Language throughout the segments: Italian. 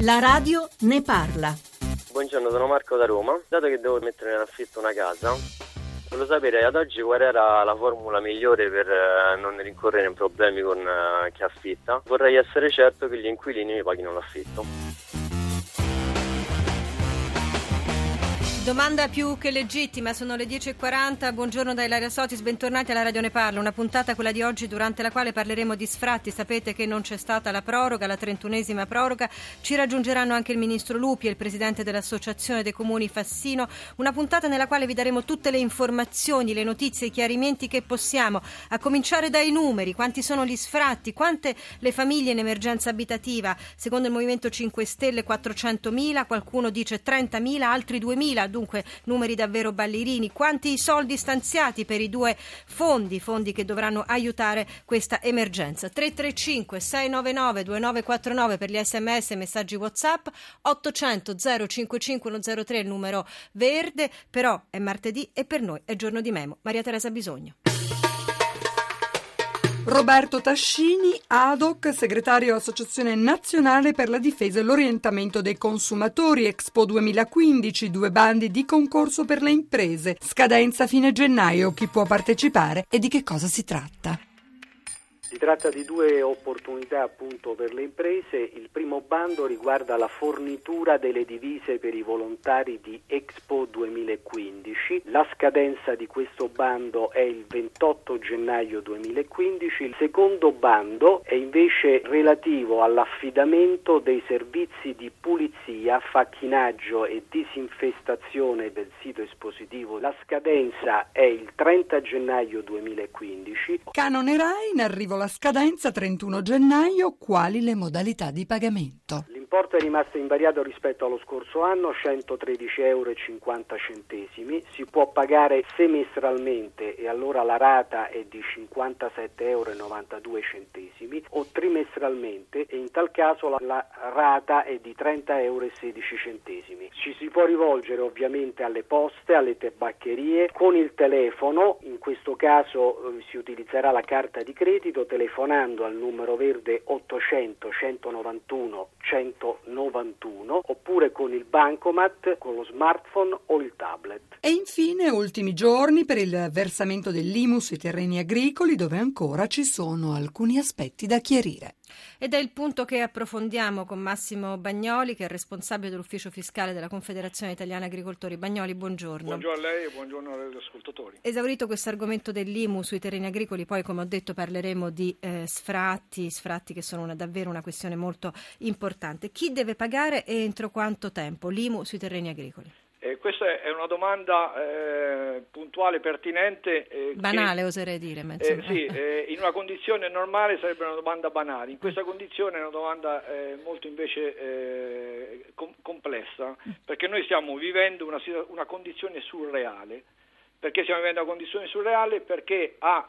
La radio ne parla. Buongiorno, sono Marco da Roma. Dato che devo mettere in affitto una casa, volevo sapere ad oggi qual era la formula migliore per eh, non rincorrere in problemi con eh, chi affitta. Vorrei essere certo che gli inquilini mi paghino l'affitto. Domanda più che legittima, sono le 10.40, buongiorno da Ilaria Sotis, bentornati alla Radio Ne Parla, una puntata quella di oggi durante la quale parleremo di sfratti, sapete che non c'è stata la proroga, la trentunesima proroga, ci raggiungeranno anche il Ministro Lupi e il Presidente dell'Associazione dei Comuni Fassino, una puntata nella quale vi daremo tutte le informazioni, le notizie, i chiarimenti che possiamo, a cominciare dai numeri, quanti sono gli sfratti, quante le famiglie in emergenza abitativa, secondo il Movimento 5 Stelle 400.000, qualcuno dice 30.000, altri 2.000, dunque numeri davvero ballerini. Quanti soldi stanziati per i due fondi, fondi che dovranno aiutare questa emergenza? 335 699 2949 per gli sms e messaggi WhatsApp, 800 055 103 il numero verde, però è martedì e per noi è giorno di memo. Maria Teresa Bisogno. Roberto Tascini, ADOC, segretario Associazione Nazionale per la Difesa e l'Orientamento dei Consumatori, Expo 2015, due bandi di concorso per le imprese, scadenza fine gennaio, chi può partecipare e di che cosa si tratta. Si tratta di due opportunità appunto per le imprese. Il primo bando riguarda la fornitura delle divise per i volontari di Expo 2015. La scadenza di questo bando è il 28 gennaio 2015. Il secondo bando è invece relativo all'affidamento dei servizi di pulizia, facchinaggio e disinfestazione del sito espositivo. La scadenza è il 30 gennaio 2015. Canone Rai in arrivo la scadenza 31 gennaio, quali le modalità di pagamento? L'importo è rimasto invariato rispetto allo scorso anno, 113,50 euro. Si può pagare semestralmente e allora la rata è di 57,92 euro o trimestralmente e in tal caso la, la rata è di 30,16 euro. Ci si può rivolgere ovviamente alle poste, alle tabaccherie con il telefono, in questo caso eh, si utilizzerà la carta di credito telefonando al numero verde 800 191 100 191 oppure con il bancomat, con lo smartphone o il tablet. E infine ultimi giorni per il versamento dell'IMU sui terreni agricoli dove ancora ci sono alcuni aspetti da chiarire. Ed è il punto che approfondiamo con Massimo Bagnoli, che è responsabile dell'ufficio fiscale della Confederazione Italiana Agricoltori. Bagnoli, buongiorno. Buongiorno a lei e buongiorno agli ascoltatori. Esaurito questo argomento dell'IMU sui terreni agricoli, poi come ho detto parleremo di eh, sfratti, sfratti che sono una, davvero una questione molto importante. Chi deve pagare e entro quanto tempo l'IMU sui terreni agricoli? Eh, questa è una domanda eh, puntuale, pertinente. Eh, banale che, oserei dire. Ma eh, sì, eh, in una condizione normale sarebbe una domanda banale, in questa condizione è una domanda eh, molto invece com- complessa, perché noi stiamo vivendo una, una, condizione surreale. Perché stiamo vivendo una condizione surreale? Perché a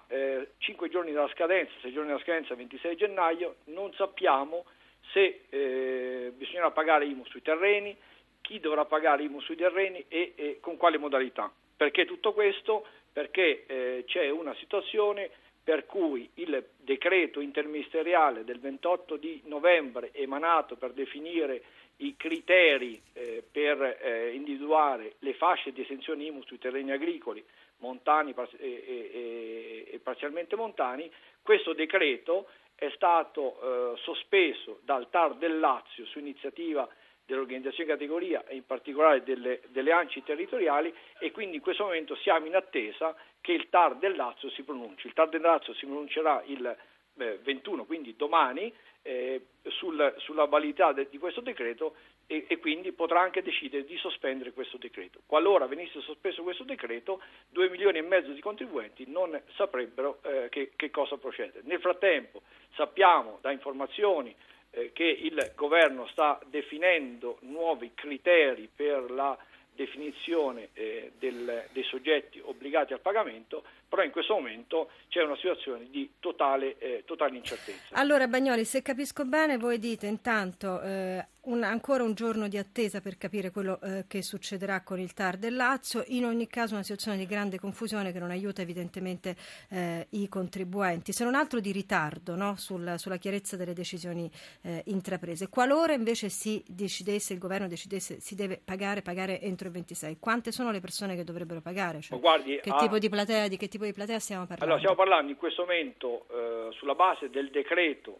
5 giorni dalla scadenza, 6 giorni dalla scadenza, 26 gennaio, non sappiamo se bisognerà pagare IMU sui terreni, chi dovrà pagare IMU sui terreni e, e con quale modalità. Perché tutto questo? Perché eh, c'è una situazione per cui il decreto interministeriale del 28 di novembre emanato per definire i criteri eh, per eh, individuare le fasce di esenzione IMU sui terreni agricoli, montani e, e, e parzialmente montani, questo decreto è stato eh, sospeso dal TAR del Lazio su iniziativa dell'organizzazione categoria e in particolare delle, delle ANCI territoriali e quindi in questo momento siamo in attesa che il TAR del Lazio si pronunci. Il TAR del Lazio si pronuncerà il eh, 21, quindi domani, eh, sul, sulla validità de, di questo decreto e, e, quindi potrà anche decidere di sospendere questo decreto. Qualora venisse sospeso questo decreto, 2 milioni e mezzo di contribuenti non saprebbero eh, che, che cosa procedere. Nel frattempo sappiamo da informazioni eh, che il governo sta definendo nuovi criteri per la definizione eh, del, dei soggetti obbligati al pagamento, però in questo momento c'è una situazione di totale, eh, totale incertezza. Allora Bagnoli, se capisco bene, voi dite intanto eh, un, ancora un giorno di attesa per capire quello eh, che succederà con il TAR del Lazio. In ogni caso una situazione di grande confusione che non aiuta evidentemente eh, i contribuenti, se non altro di ritardo no? Sul, sulla chiarezza delle decisioni eh, intraprese. Qualora invece si decidesse, il governo decidesse si deve pagare, pagare entro il 26, quante sono le persone che dovrebbero pagare? Cioè, guardi, che ah, tipo di platea, di che tipo di platea stiamo parlando? Allora, stiamo parlando in questo momento eh, sulla base del decreto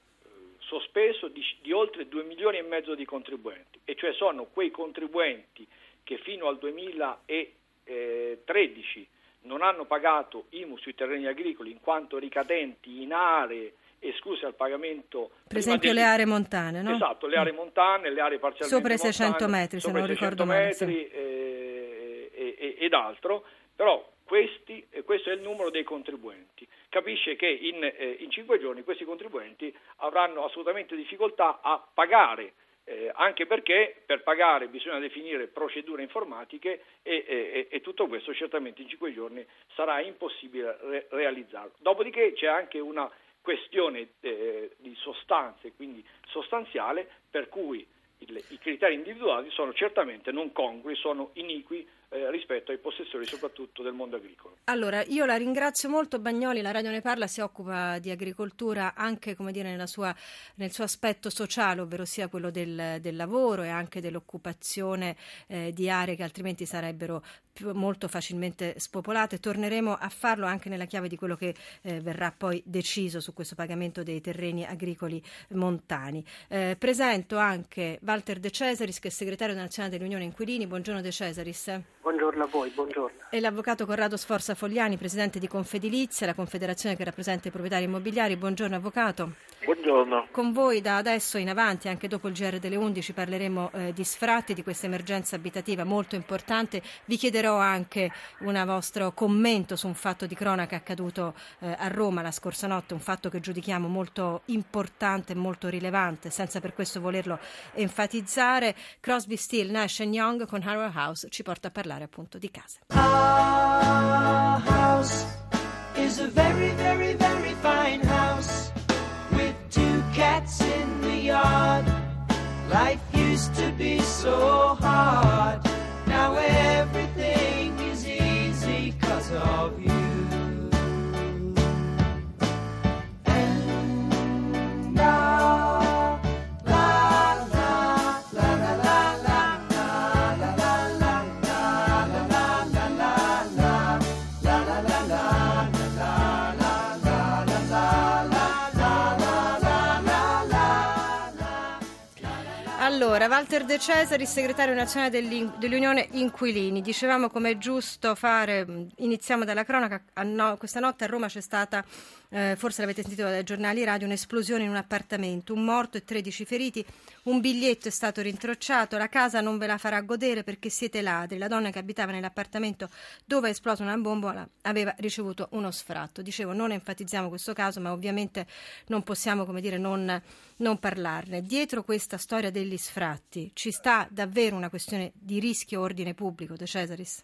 sospeso di, di, oltre 2 milioni e mezzo di contribuenti, e cioè sono quei contribuenti che fino al 2013 non hanno pagato IMU sui terreni agricoli in quanto ricadenti in aree escluse al pagamento. Per esempio del... le aree montane, no? Esatto, le aree montane, le aree parzialmente Sopra i 600 metri, se non ricordo male. metri eh, e, ed altro, però questi, questo è il numero dei contribuenti. Capisce che in, eh, in cinque giorni questi contribuenti avranno assolutamente difficoltà a pagare eh, anche perché per pagare bisogna definire procedure informatiche e, e, e, tutto questo certamente in cinque giorni sarà impossibile re- realizzarlo. Dopodiché c'è anche una questione eh, di sostanze, quindi sostanziale, per cui il, i criteri individuali sono certamente non congrui, sono iniqui eh, rispetto ai possessori soprattutto del mondo agricolo. Allora, io la ringrazio molto Bagnoli, la Radio Ne Parla si occupa di agricoltura anche come dire, sua, nel suo aspetto sociale, ovvero sia quello del, del lavoro e anche dell'occupazione eh, di aree che altrimenti sarebbero più, molto facilmente spopolate. Torneremo a farlo anche nella chiave di quello che eh, verrà poi deciso su questo pagamento dei terreni agricoli montani. Eh, presento anche Walter De Cesaris, che è segretario nazionale dell'Unione Inquilini. Buongiorno De Cesaris. Buongiorno a voi, buongiorno. E l'avvocato Corrado Sforza Fogliani, presidente di Confedilizia, la confederazione che rappresenta i proprietari immobiliari. Buongiorno avvocato. Buongiorno. Con voi da adesso in avanti, anche dopo il GR delle 11, parleremo eh, di sfratti, di questa emergenza abitativa molto importante. Vi chiederò anche un vostro commento su un fatto di cronaca accaduto eh, a Roma la scorsa notte, un fatto che giudichiamo molto importante e molto rilevante, senza per questo volerlo enfatizzare. Crosby, Steele, Nash Young con Harrow House ci porta a parlare appunto di casa. Used to be so hard. Walter De Cesari, segretario nazionale dell'Unione Inquilini. Dicevamo come è giusto fare, iniziamo dalla cronaca, no, questa notte a Roma c'è stata eh, forse l'avete sentito dai giornali radio, un'esplosione in un appartamento, un morto e 13 feriti, un biglietto è stato rintrocciato, la casa non ve la farà godere perché siete ladri, la donna che abitava nell'appartamento dove è esplosa una bombola aveva ricevuto uno sfratto. Dicevo, non enfatizziamo questo caso, ma ovviamente non possiamo, come dire, non, non parlarne. Dietro questa storia degli sfratti ci sta davvero una questione di rischio ordine pubblico, De Cesaris?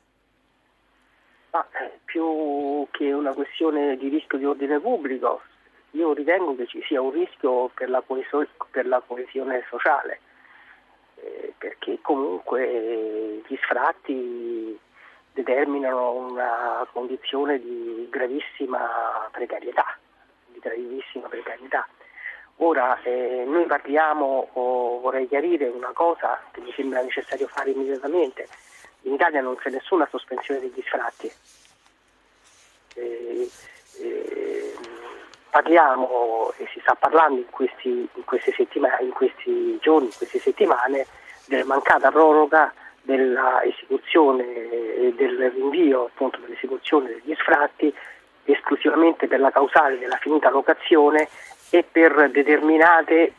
Ma eh, più che una questione di rischio di ordine pubblico, io ritengo che ci sia un rischio per la, coesio- per la coesione sociale, eh, perché comunque gli sfratti determinano una condizione di gravissima precarietà. Di gravissima precarietà. Ora eh, noi parliamo, oh, vorrei chiarire una cosa che mi sembra necessario fare immediatamente in Italia non c'è nessuna sospensione degli sfratti. Eh, eh, parliamo e si sta parlando in, questi, in, queste in questi giorni, in queste settimane, della mancata proroga dell'esecuzione e del rinvio appunto dell'esecuzione degli sfratti esclusivamente per la causale della finita locazione e per determinate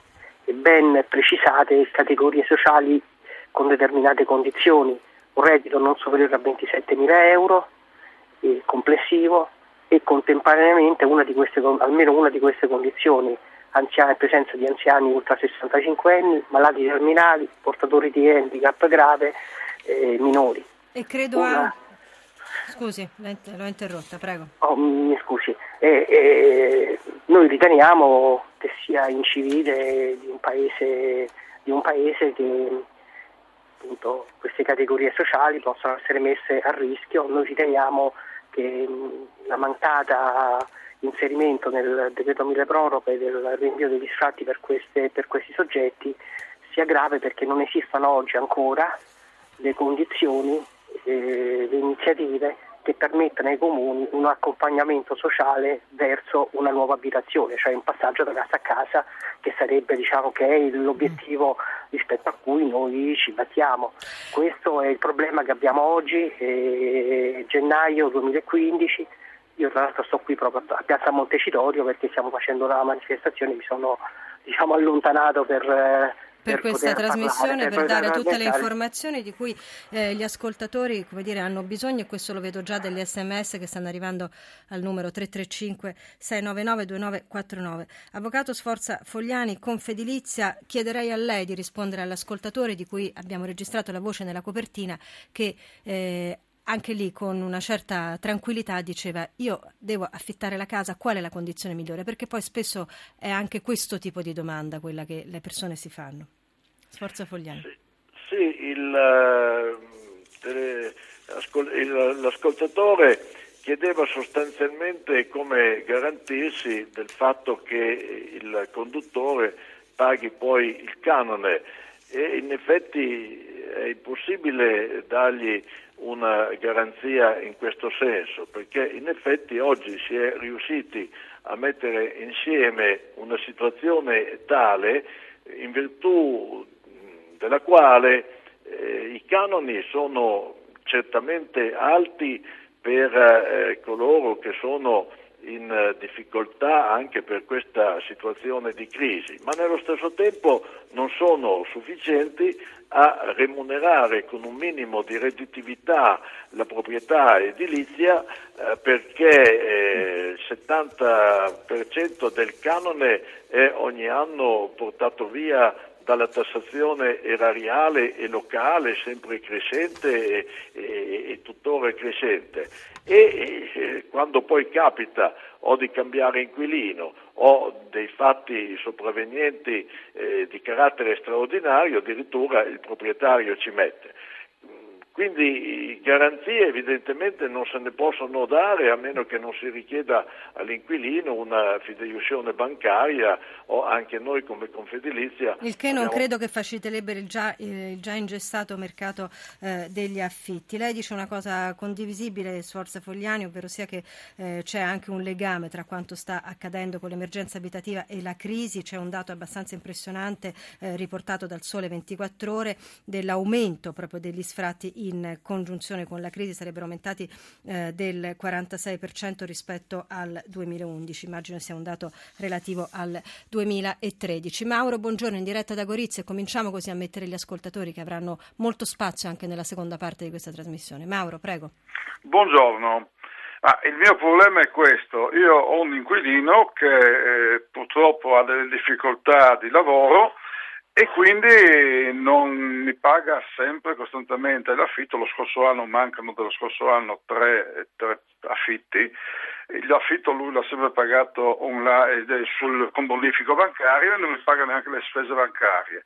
e ben precisate categorie sociali con determinate condizioni un reddito non superiore a 27 mila euro eh, complessivo e contemporaneamente una queste, almeno una di queste condizioni, anziani, presenza di anziani ultra 65 anni, malati terminali, portatori di handicap grave, eh, minori. E credo una, Scusi, l'ho interrotta, prego. Oh, mi scusi. E, e, noi riteniamo che sia incivile di un paese, di un paese che appunto, queste categorie sociali possano essere messe a rischio. Noi riteniamo che la mancata inserimento nel decreto mille proroghe del rinvio degli sfratti per, queste, per questi soggetti sia grave perché non esistono oggi ancora le condizioni, eh, le iniziative che permettano ai comuni un accompagnamento sociale verso una nuova abitazione, cioè un passaggio da casa a casa che sarebbe diciamo, che è l'obiettivo rispetto a cui noi ci battiamo. Questo è il problema che abbiamo oggi, eh, gennaio 2015. Io tra l'altro sto qui proprio a Piazza Montecitorio perché stiamo facendo una manifestazione, mi sono diciamo, allontanato per, eh, per, questa trasmissione, per, per dare tutte le informazioni di cui eh, gli ascoltatori dire, hanno bisogno e questo lo vedo già degli sms che stanno arrivando al numero 335 699 2949. Avvocato Sforza Fogliani, Confedilizia, chiederei a lei di rispondere all'ascoltatore di cui abbiamo registrato la voce nella copertina che eh, anche lì con una certa tranquillità diceva io devo affittare la casa, qual è la condizione migliore? Perché poi spesso è anche questo tipo di domanda quella che le persone si fanno. Sforza Fogliani. Sì, sì il, il, l'ascoltatore chiedeva sostanzialmente come garantirsi del fatto che il conduttore paghi poi il canone e in effetti è impossibile dargli una garanzia in questo senso, perché in effetti oggi si è riusciti a mettere insieme una situazione tale in virtù della quale eh, i canoni sono certamente alti per eh, coloro che sono in eh, difficoltà anche per questa situazione di crisi, ma nello stesso tempo non sono sufficienti a remunerare con un minimo di redditività la proprietà edilizia eh, perché eh, il 70% del canone è ogni anno portato via dalla tassazione erariale e locale sempre crescente e, e, e tuttora crescente e eh, quando poi capita o di cambiare inquilino o dei fatti sopravvenienti eh, di carattere straordinario addirittura il proprietario ci mette. Quindi garanzie evidentemente non se ne possono dare a meno che non si richieda all'inquilino una fideiussione bancaria o anche noi come Confedilizia. Il che non abbiamo... credo che faciliterebbe il già, il già ingessato mercato eh, degli affitti. Lei dice una cosa condivisibile, Sforza Fogliani, ovvero sia che eh, c'è anche un legame tra quanto sta accadendo con l'emergenza abitativa e la crisi. C'è un dato abbastanza impressionante eh, riportato dal Sole 24 Ore dell'aumento proprio degli sfratti in congiunzione con la crisi sarebbero aumentati eh, del 46% rispetto al 2011, immagino sia un dato relativo al 2013. Mauro, buongiorno, in diretta da Gorizia cominciamo così a mettere gli ascoltatori che avranno molto spazio anche nella seconda parte di questa trasmissione. Mauro, prego. Buongiorno. Ah, il mio problema è questo, io ho un inquilino che eh, purtroppo ha delle difficoltà di lavoro e quindi non mi paga sempre costantemente l'affitto. Lo scorso anno mancano dello scorso anno tre, tre affitti. L'affitto lui l'ha sempre pagato online, sul, con bonifico bancario e non mi paga neanche le spese bancarie.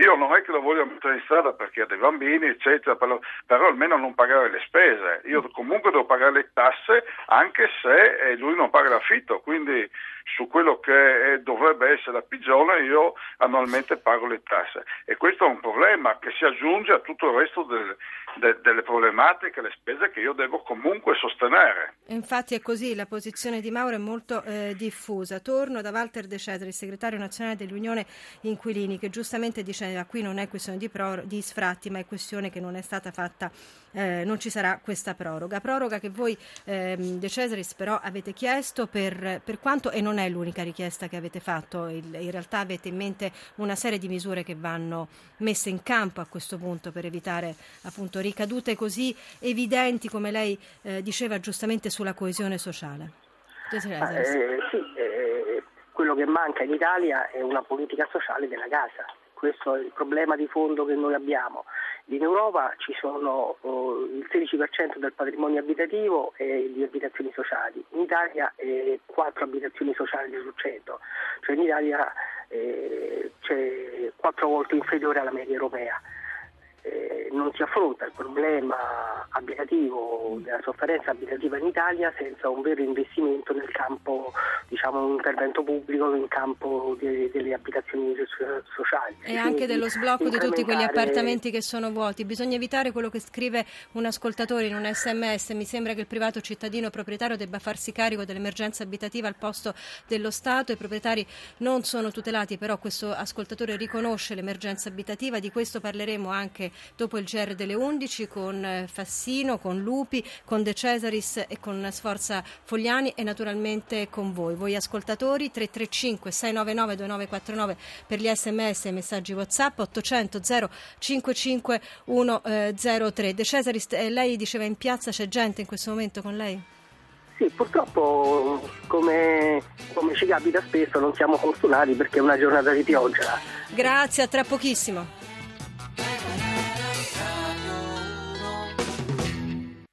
Io non è che lo voglio mettere in strada perché ha dei bambini, eccetera, però, però, almeno non pagare le spese. Io comunque devo pagare le tasse anche se eh, lui non paga l'affitto, quindi su quello che dovrebbe essere la pigione io annualmente pago le tasse e questo è un problema che si aggiunge a tutto il resto del, de, delle problematiche, le spese che io devo comunque sostenere. Infatti è così, la posizione di Mauro è molto eh, diffusa. Torno da Walter De Cetri, segretario nazionale dell'Unione Inquilini, che giustamente diceva qui non è questione di, pro, di sfratti, ma è questione che non è stata fatta, eh, non ci sarà questa proroga. Proroga che voi eh, De Cesaris però avete chiesto per, per quanto e non è l'unica richiesta che avete fatto, in realtà avete in mente una serie di misure che vanno messe in campo a questo punto per evitare appunto ricadute così evidenti come lei eh, diceva giustamente sulla coesione sociale. Ah, eh, sì, eh, quello che manca in Italia è una politica sociale della casa. Questo è il problema di fondo che noi abbiamo. In Europa ci sono oh, il 16% del patrimonio abitativo e di abitazioni sociali, in Italia eh, 4 abitazioni sociali su 100, cioè in Italia eh, c'è 4 volte inferiore alla media europea eh, non si affronta il problema abitativo, della sofferenza abitativa in Italia senza un vero investimento nel campo, diciamo un intervento pubblico in campo de, delle abitazioni sociali. E anche dello sblocco di tutti quegli appartamenti che sono vuoti. Bisogna evitare quello che scrive un ascoltatore in un sms, mi sembra che il privato cittadino proprietario debba farsi carico dell'emergenza abitativa al posto dello Stato, i proprietari non sono tutelati, però questo ascoltatore riconosce l'emergenza abitativa, di questo parleremo anche dopo il GR delle 11 con eh, Fassino, con Lupi, con De Cesaris e con Sforza Fogliani e naturalmente con voi, voi ascoltatori 335 699 2949 per gli sms e messaggi whatsapp 800 055 103 De Cesaris, eh, lei diceva in piazza c'è gente in questo momento con lei? Sì, purtroppo come, come ci capita spesso non siamo fortunati perché è una giornata di pioggia. Grazie, a tra pochissimo.